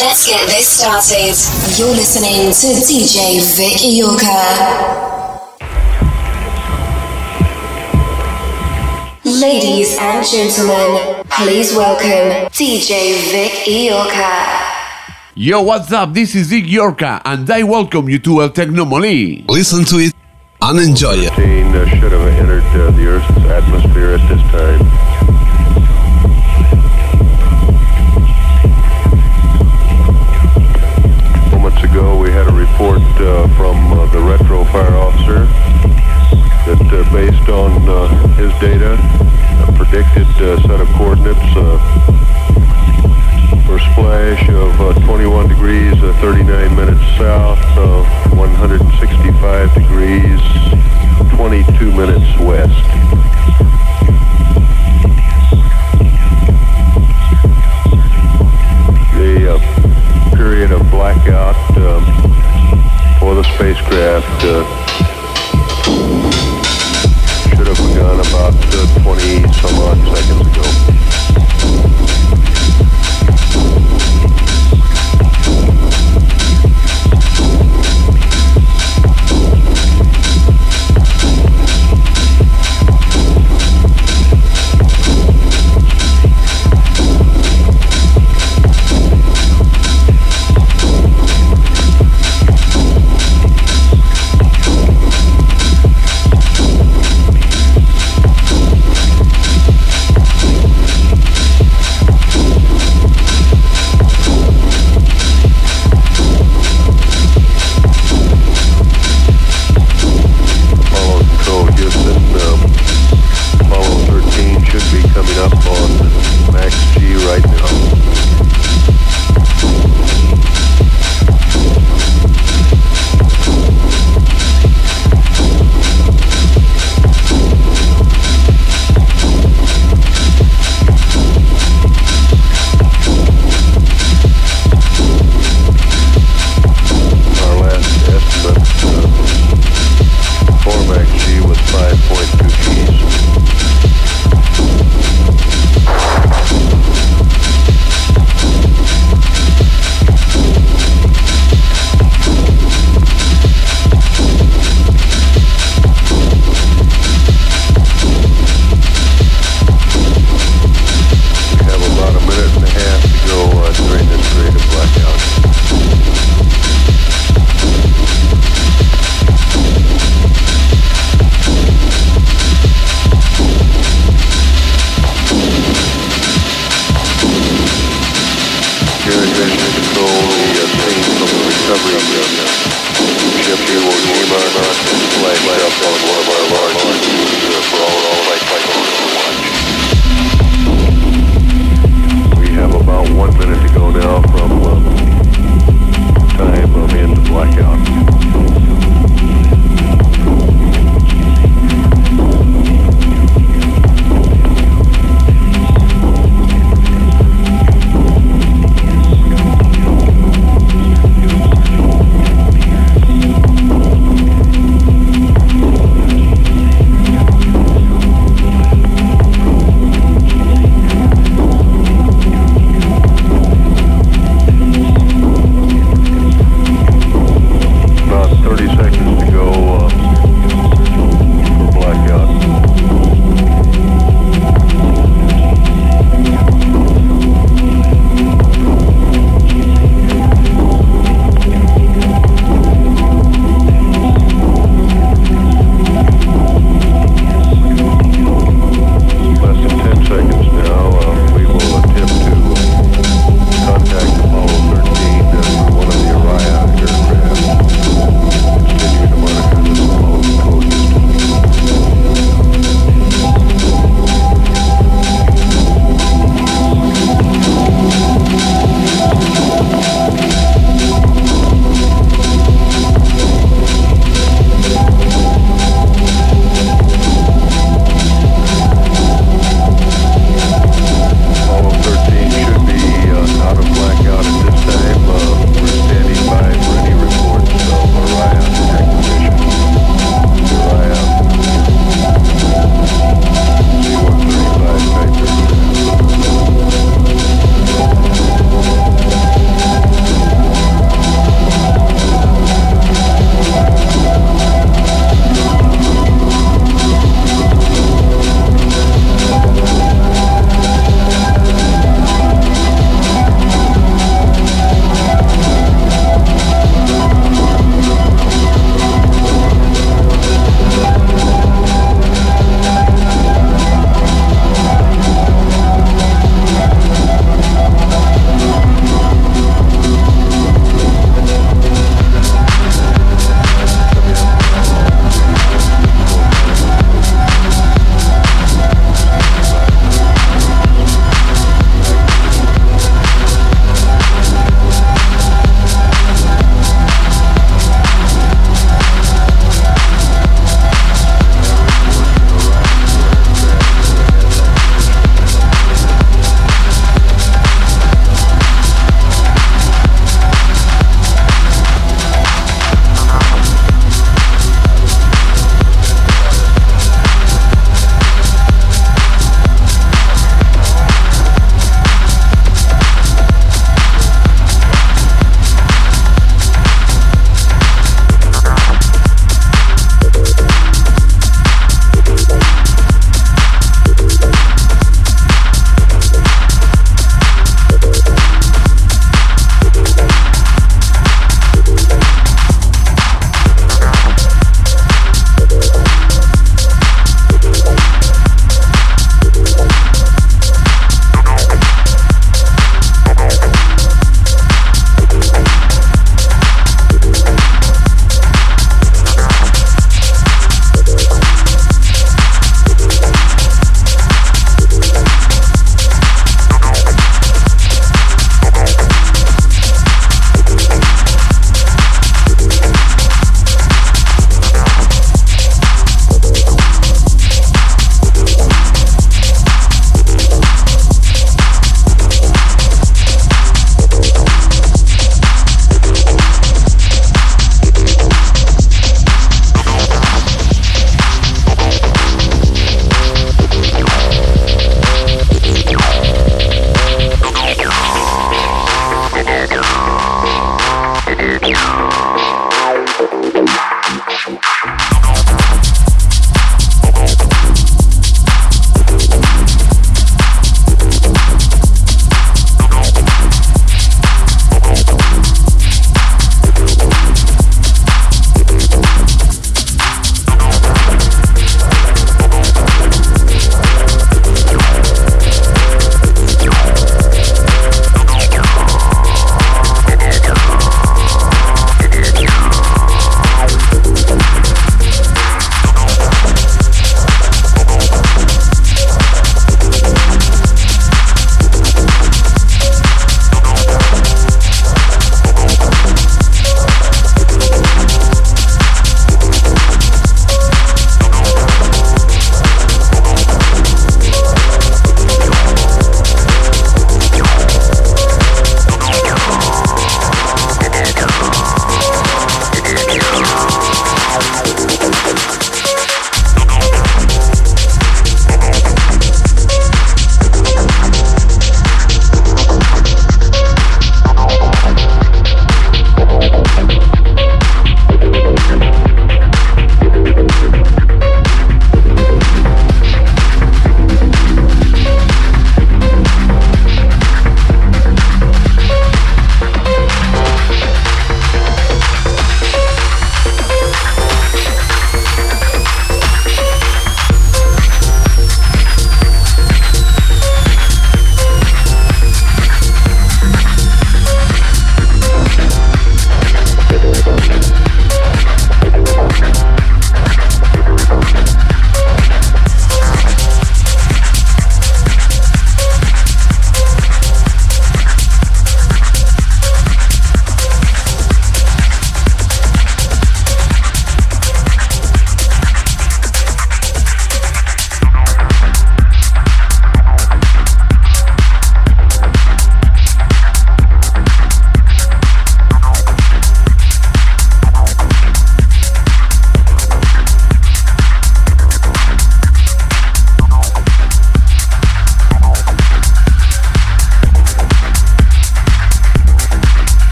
Let's get this started. You're listening to DJ Vic Iorka. Ladies and gentlemen, please welcome DJ Vic Iorka. Yo, what's up? This is Vic Iorka, and I welcome you to El Tecnomoli. Listen to it and enjoy it. Uh, should have entered uh, the Earth's atmosphere at this time. Ago, we had a report uh, from uh, the retro fire officer that, uh, based on uh, his data, a predicted uh, set of coordinates for splash of 21 degrees, 39 minutes south, 165 degrees, 22 minutes west. The period of blackout um, for the spacecraft uh, should have begun about uh, 20 some odd seconds ago.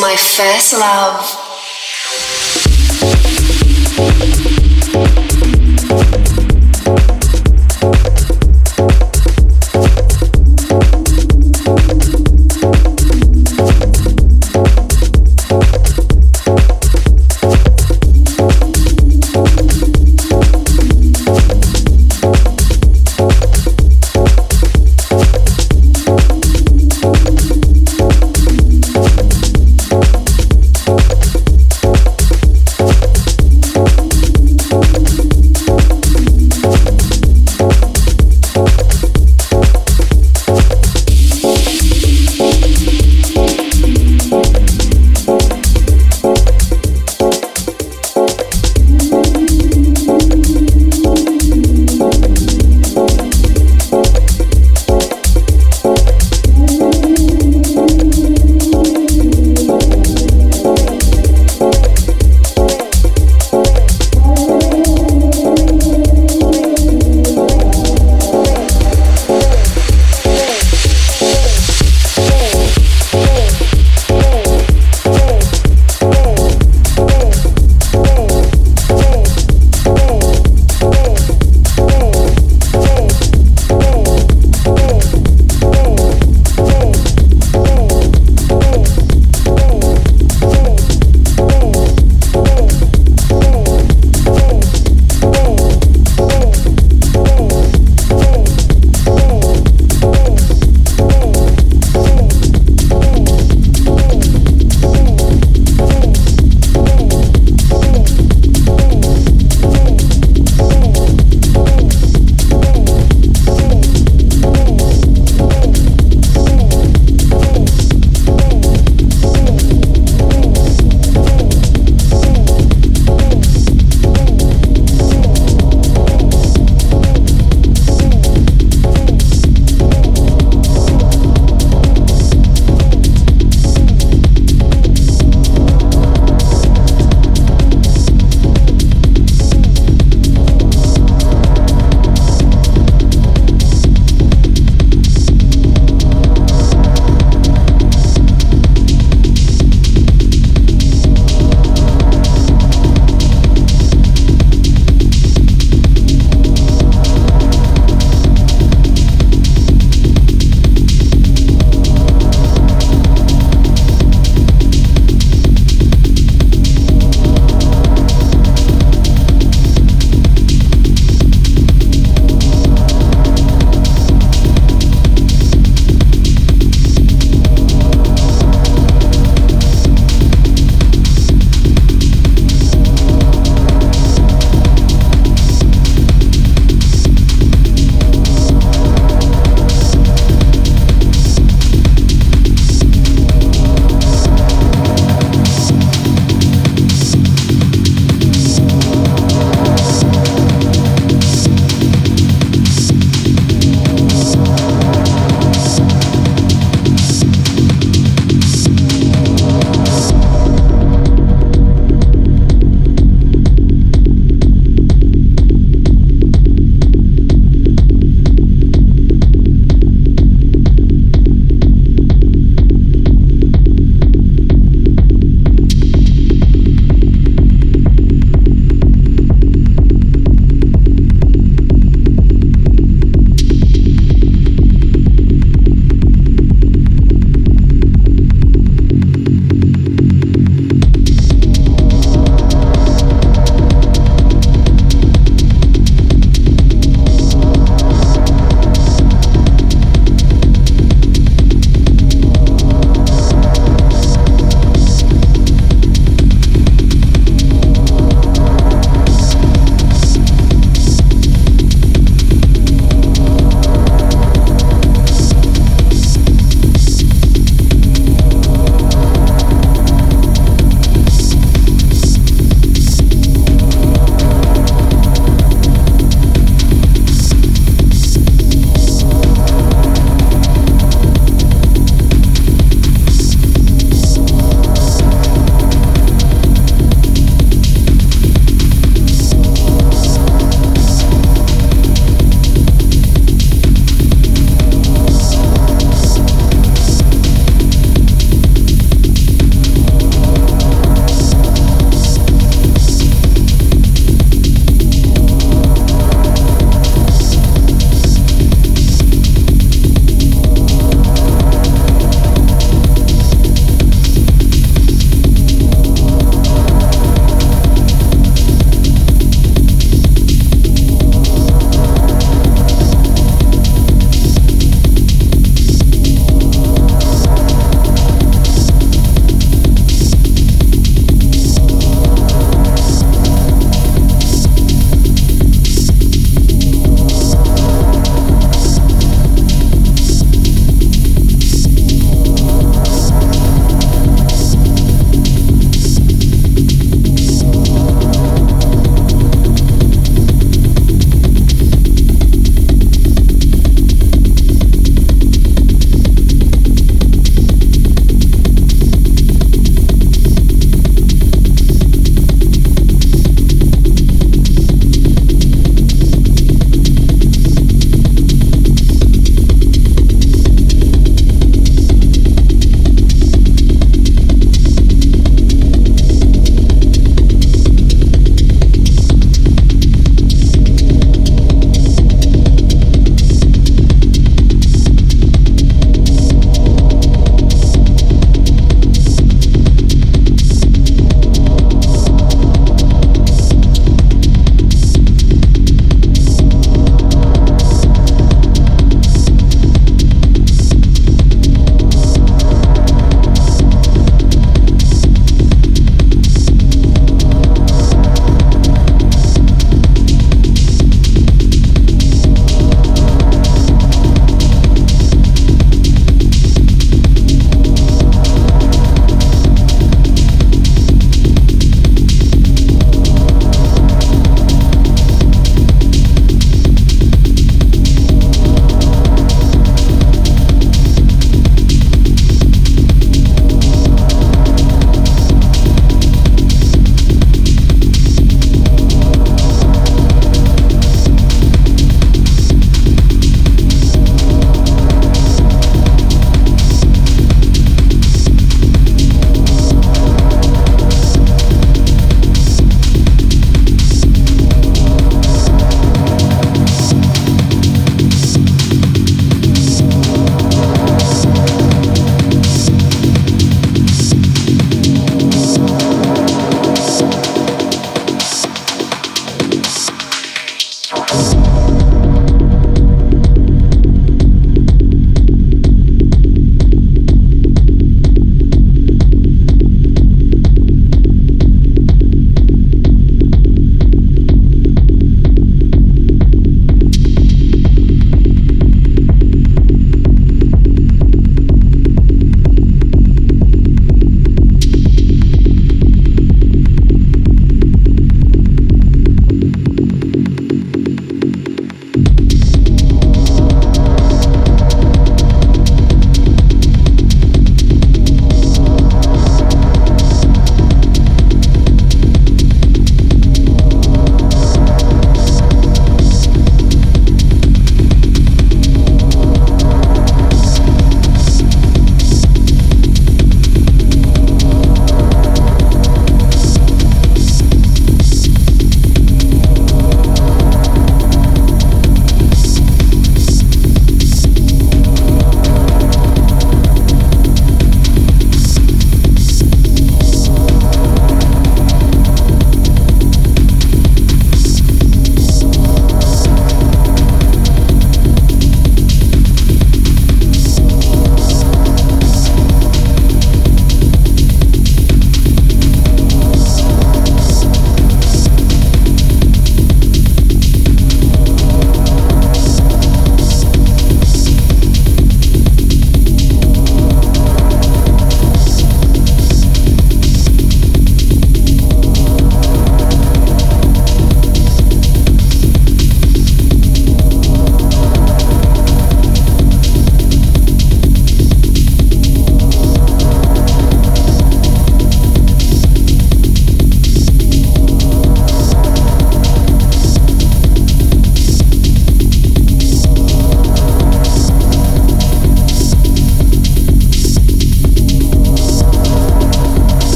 My first love.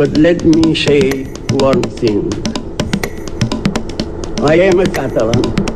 But let me say one thing. I am a Catalan.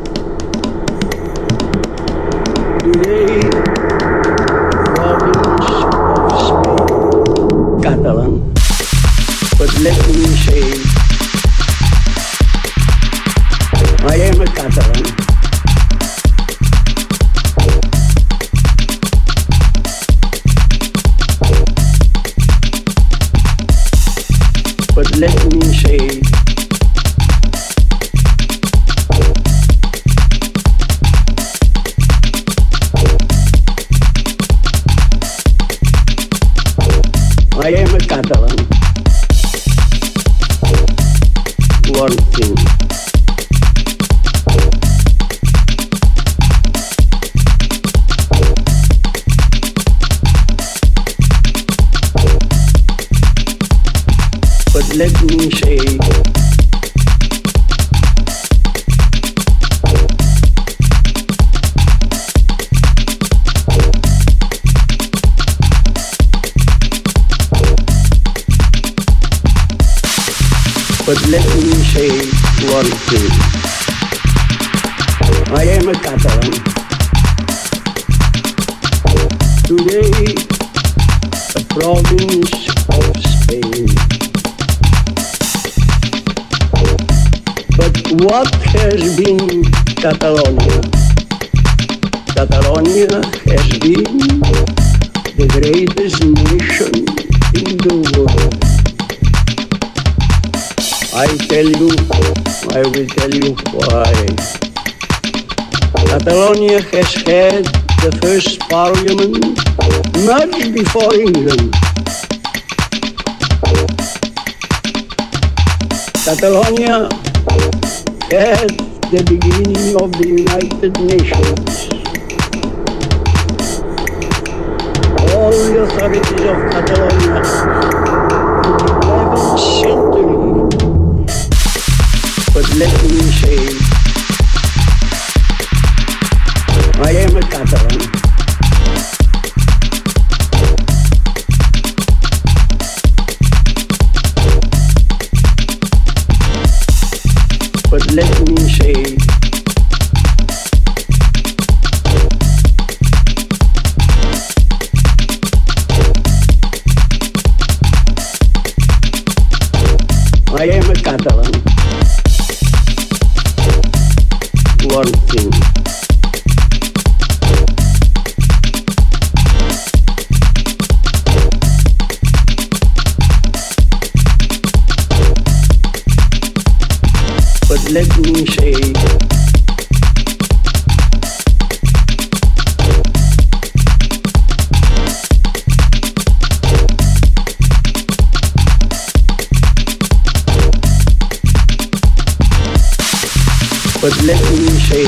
But let me say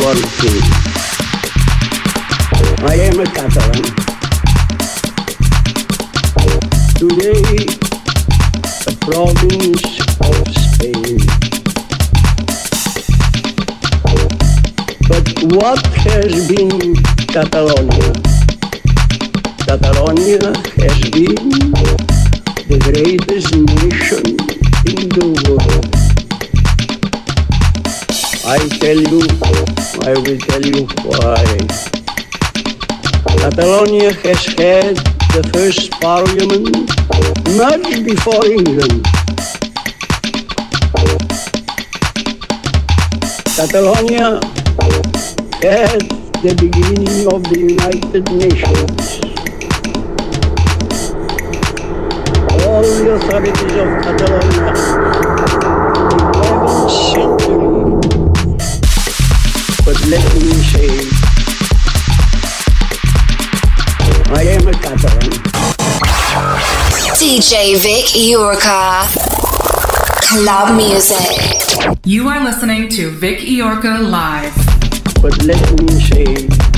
one thing. I am a Catalan. Today, a province of Spain. But what has been Catalonia? Catalonia has been the greatest nation in the world. I tell you, I will tell you why. Catalonia has had the first parliament much before England. Catalonia had the beginning of the United Nations. All the authorities of Catalonia the 11th century let me say, I am a Catalan. DJ Vic Iorca. Club music. You are listening to Vic Iorca Live. But let me say,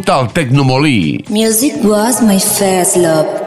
Benvingut al Tecnomolí. Music was my first love.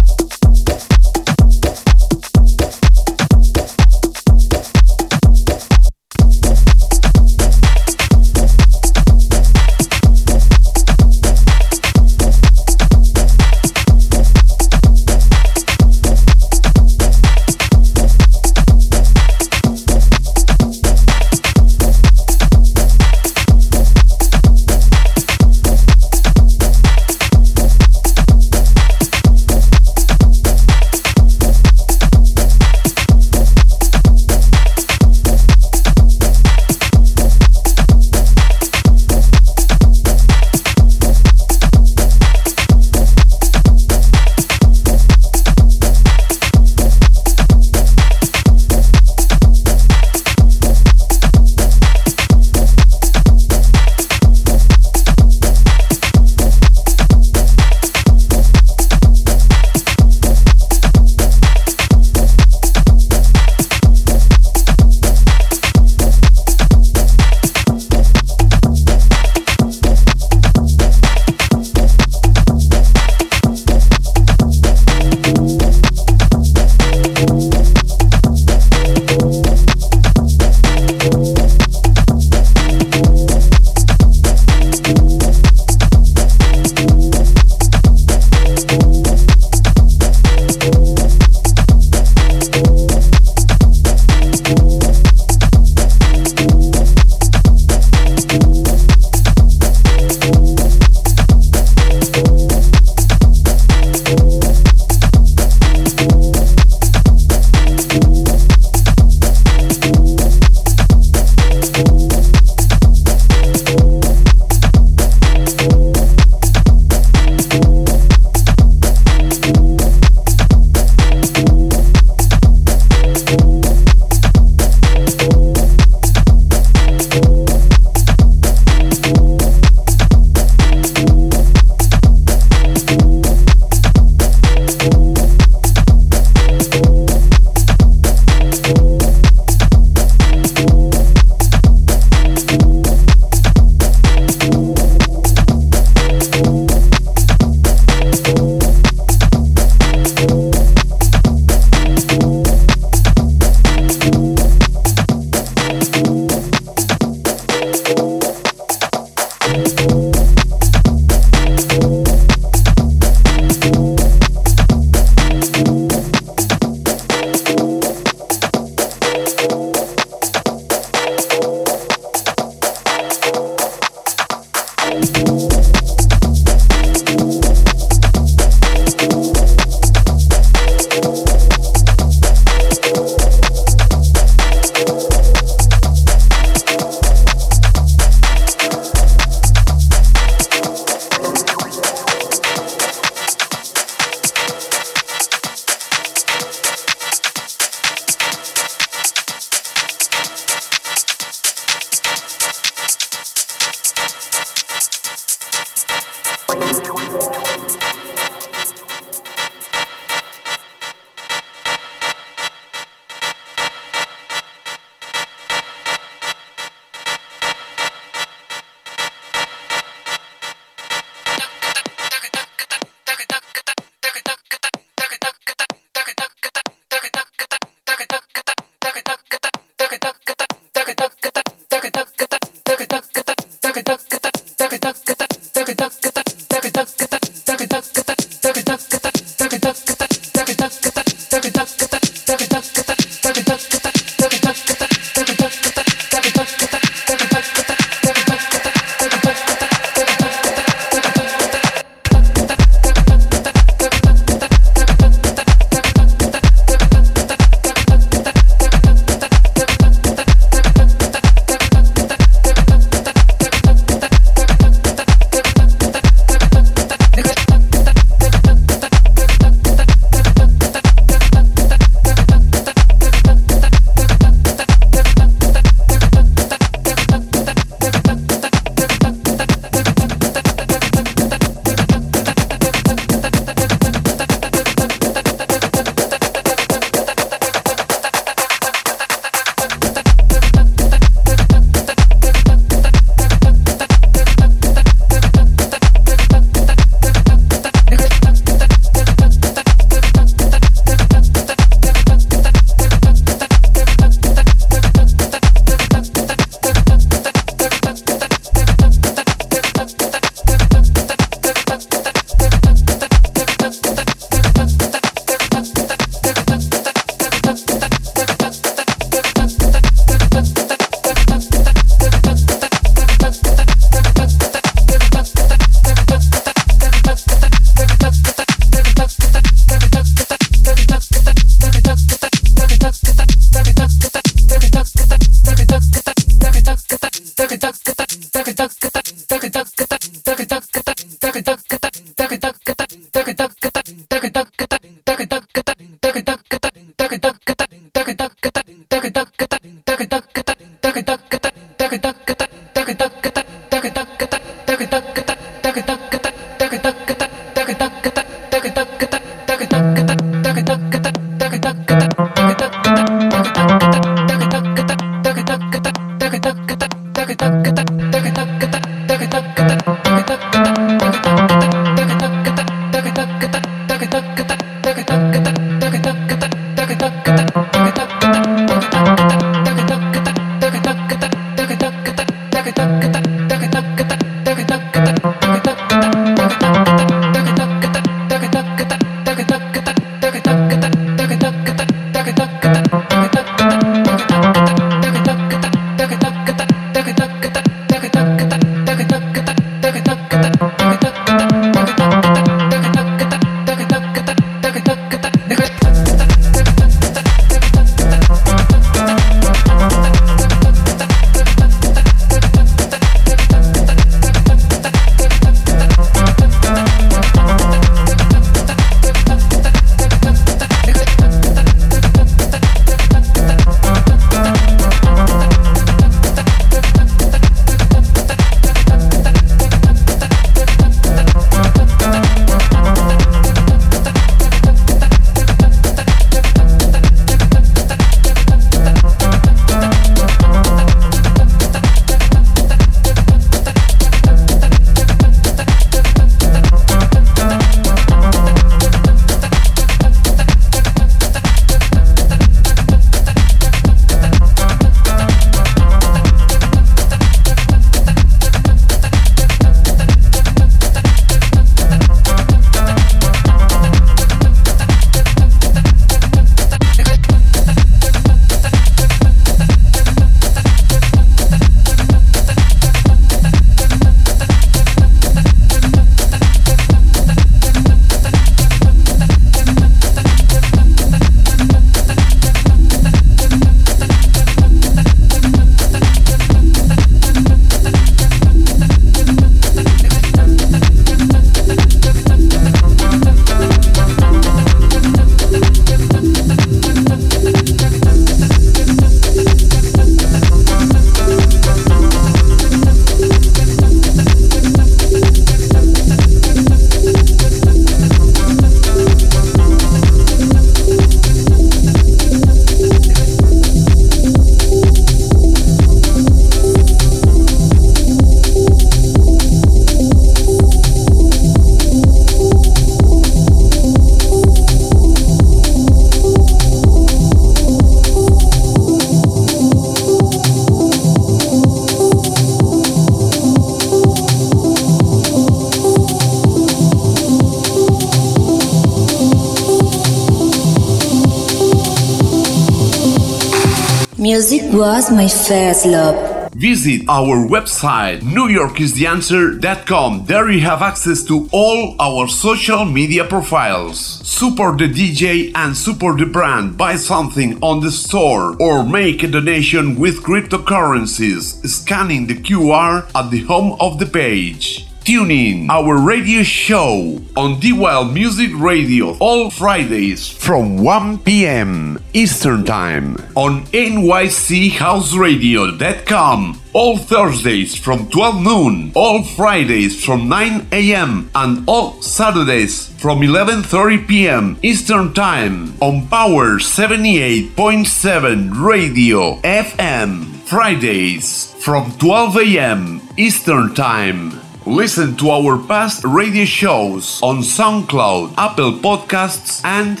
Was my first love. Visit our website, newyorkistheanswer.com. There you have access to all our social media profiles. Support the DJ and support the brand. Buy something on the store or make a donation with cryptocurrencies, scanning the QR at the home of the page. Tune in our radio show on D Wild Music Radio all Fridays from 1 p.m. Eastern Time on nychouseradio.com. All Thursdays from 12 noon, all Fridays from 9 a.m. and all Saturdays from 11:30 p.m. Eastern Time on Power 78.7 Radio FM. Fridays from 12 a.m. Eastern Time. Listen to our past radio shows on SoundCloud, Apple Podcasts, and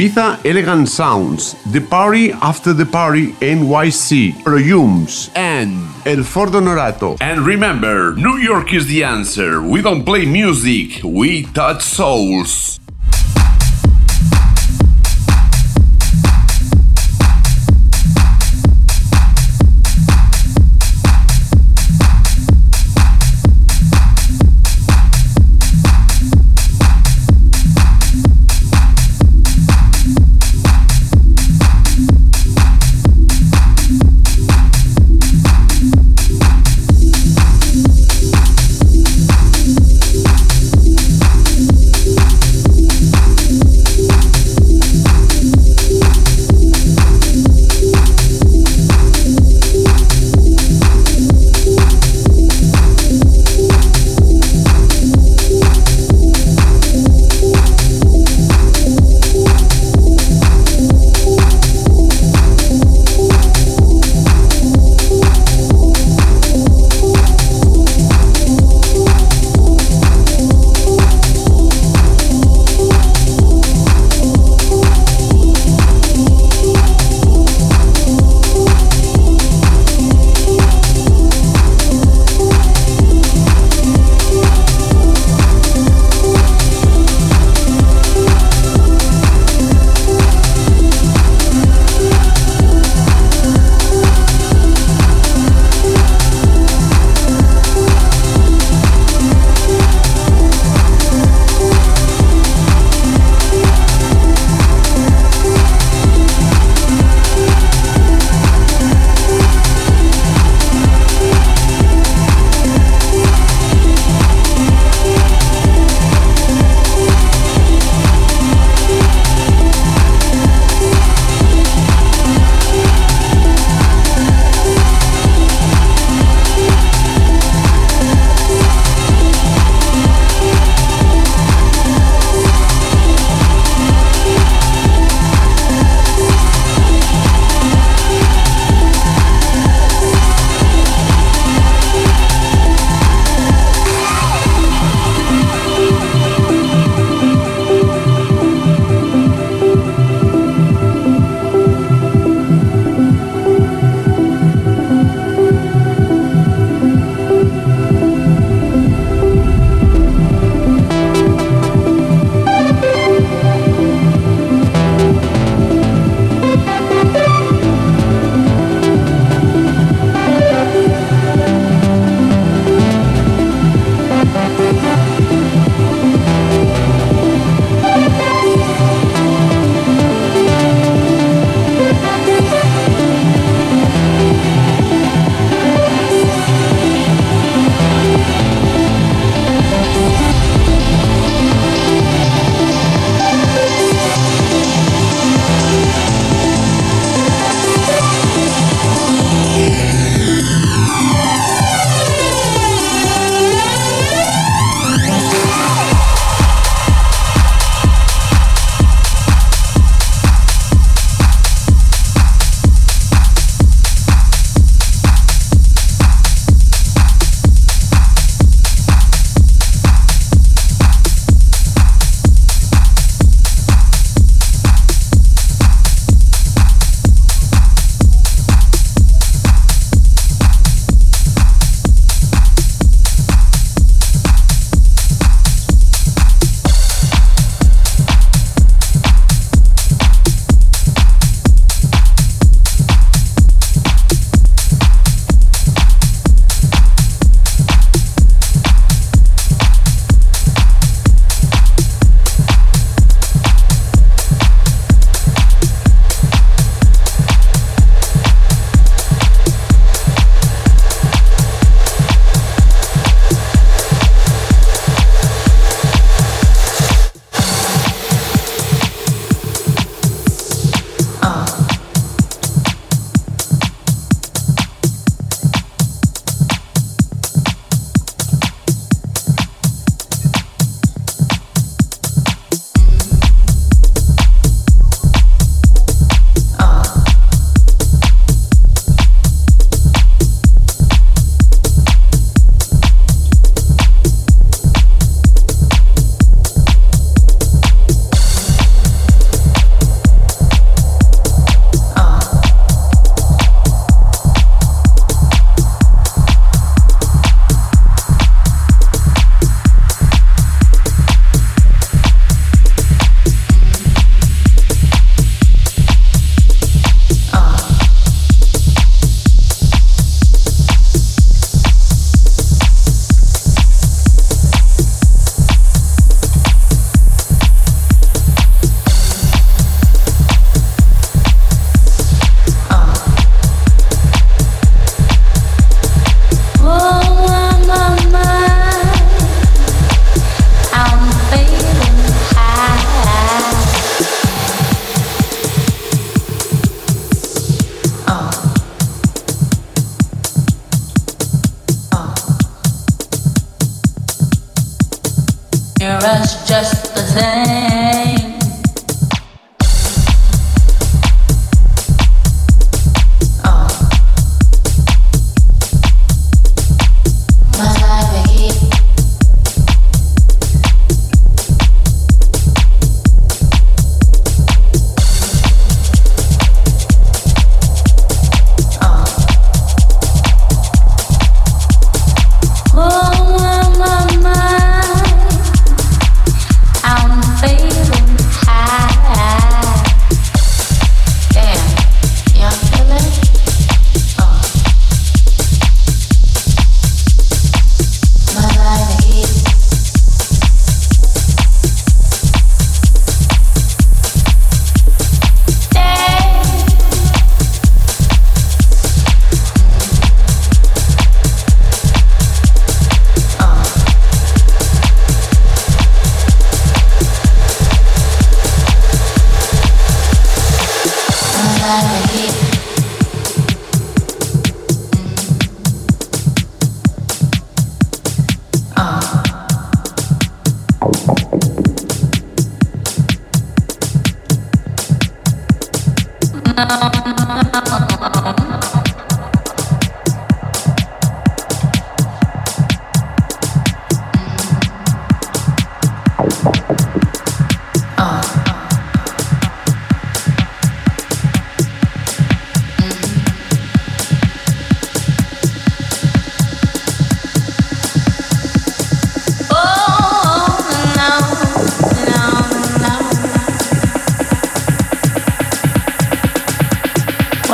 Ibiza Elegant Sounds. The party after the party NYC. Perfumes and El Fordo Norato. And remember, New York is the answer. We don't play music, we touch souls.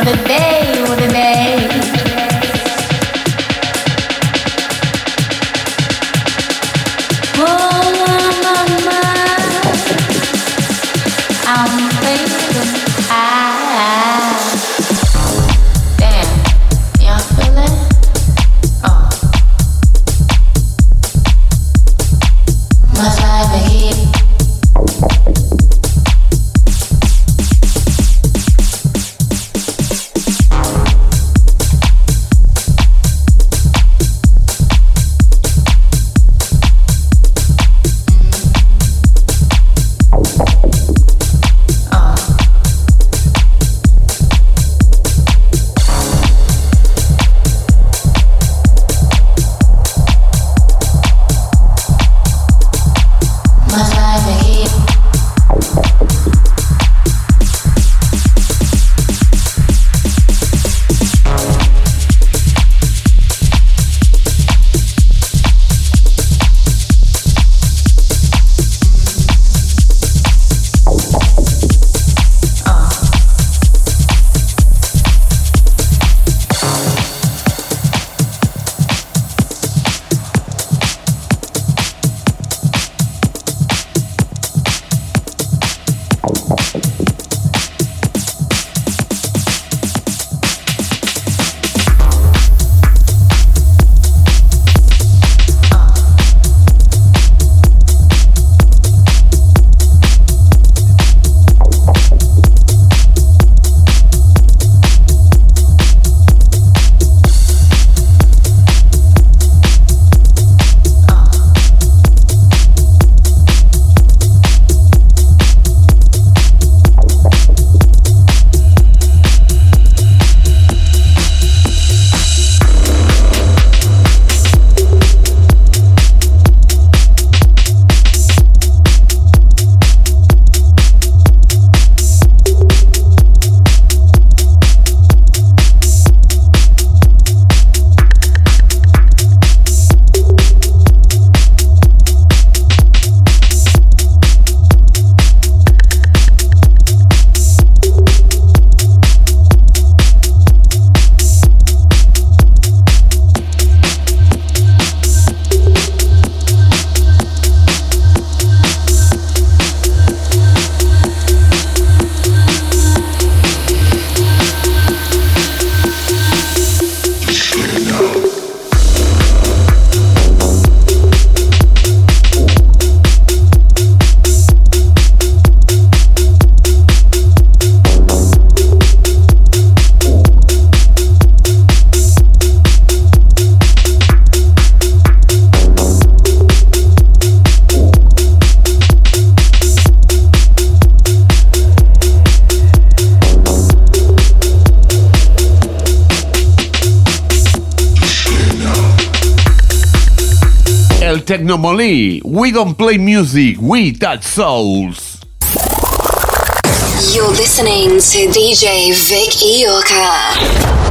the day. Technomoli. We don't play music, we touch souls. You're listening to DJ Vic Iorka.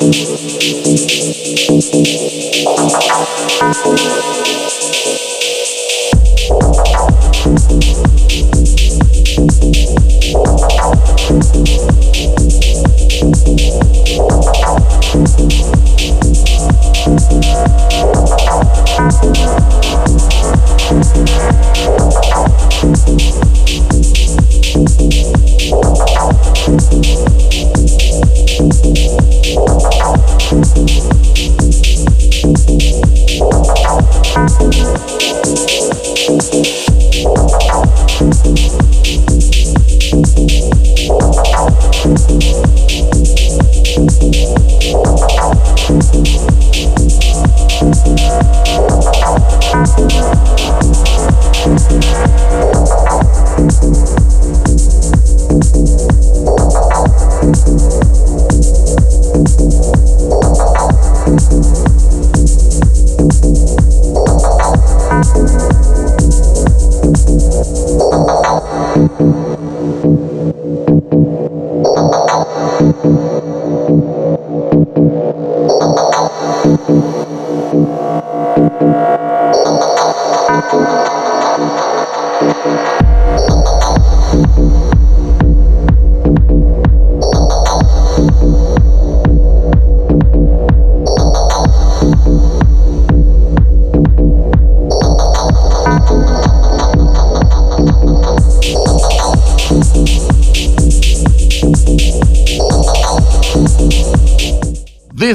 Música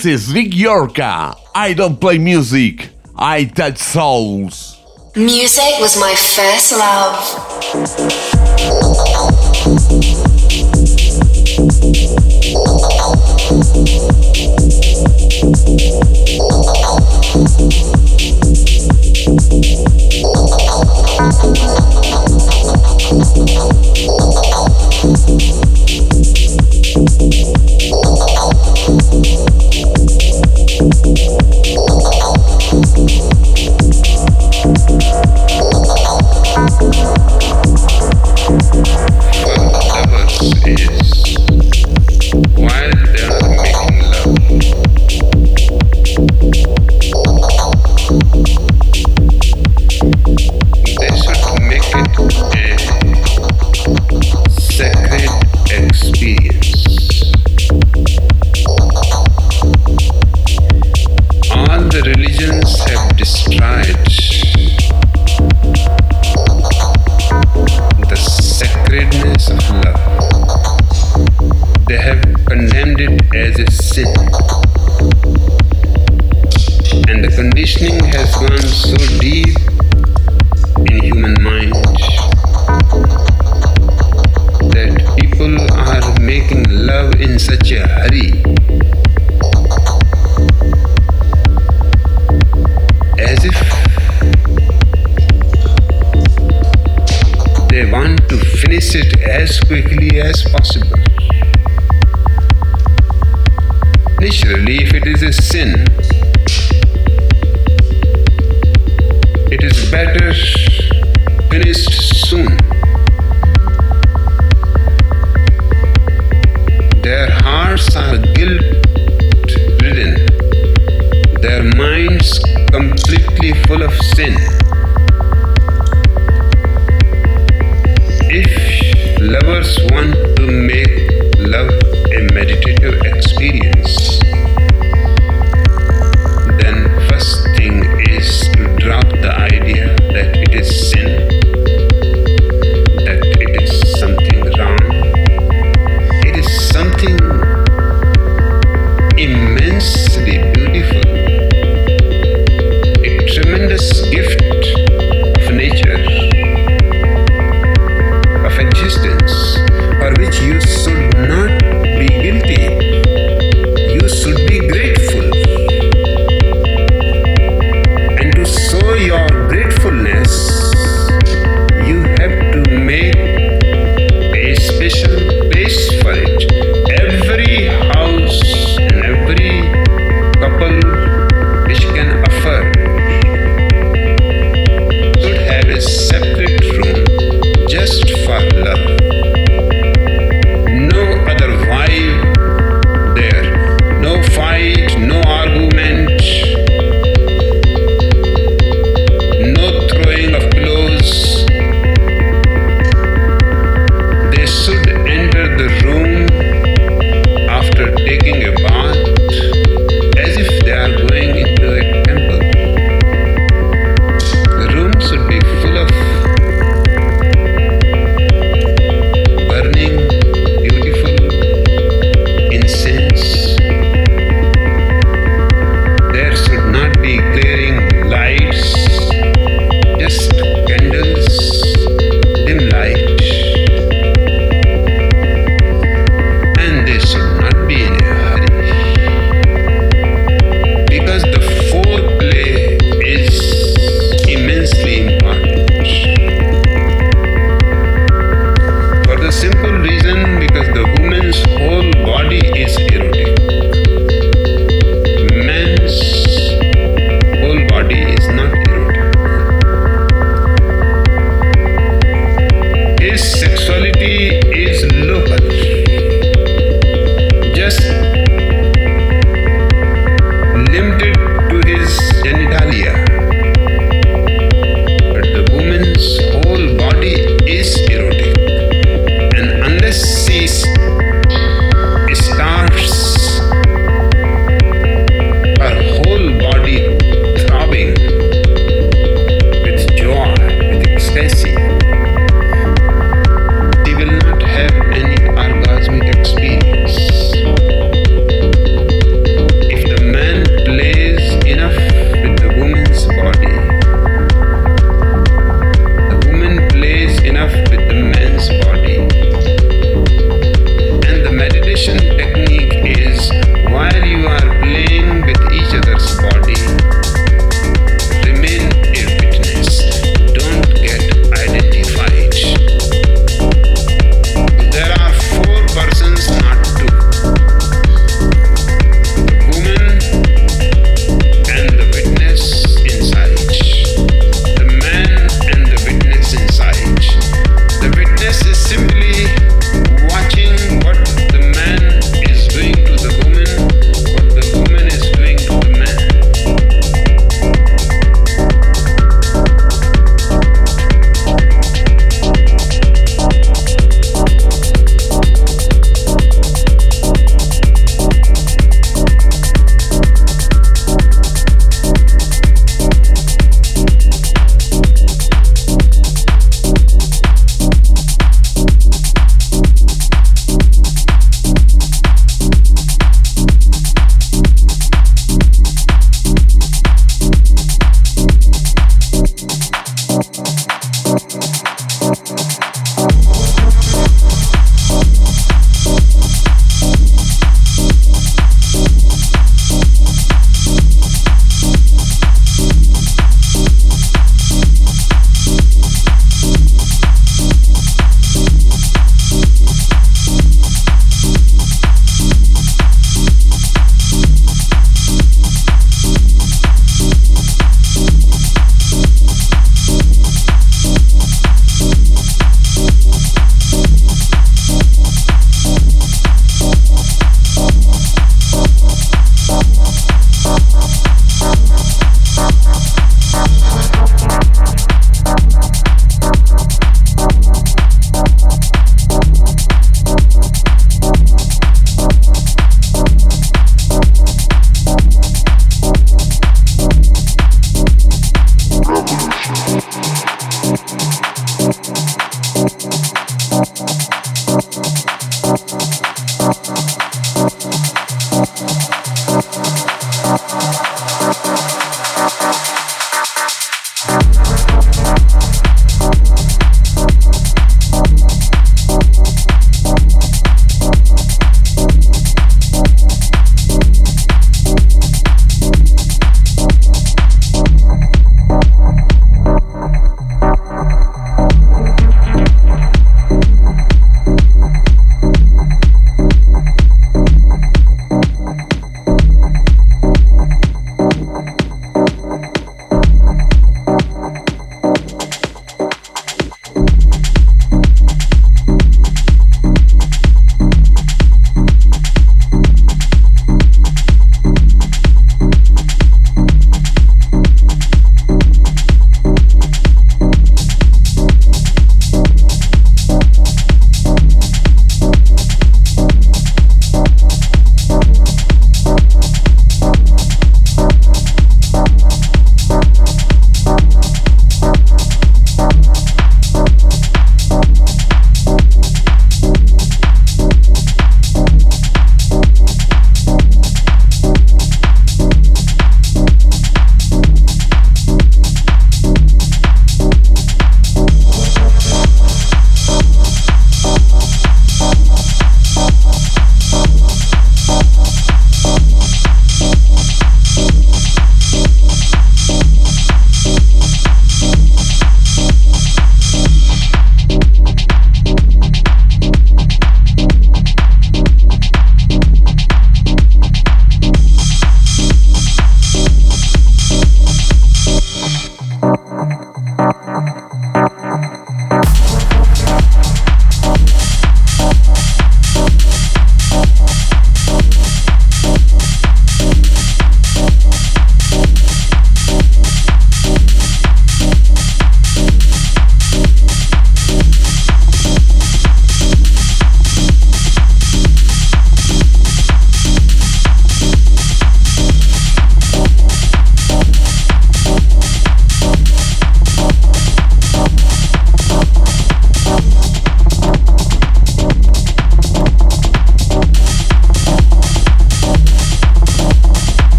This is Vic Yorka. I don't play music, I touch souls. Music was my first love. Quickly as possible. Naturally, if it is a sin, it is better finished soon. Their hearts are guilt ridden, their minds completely full of sin. Lovers want to make love a meditative experience, then first thing is to drop the idea that it is sin,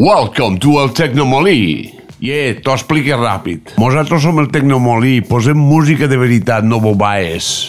Welcome to el Tecnomolí. Yeah, t'ho explique ràpid. Nosaltres som el Tecnomolí, posem música de veritat, no bobaes.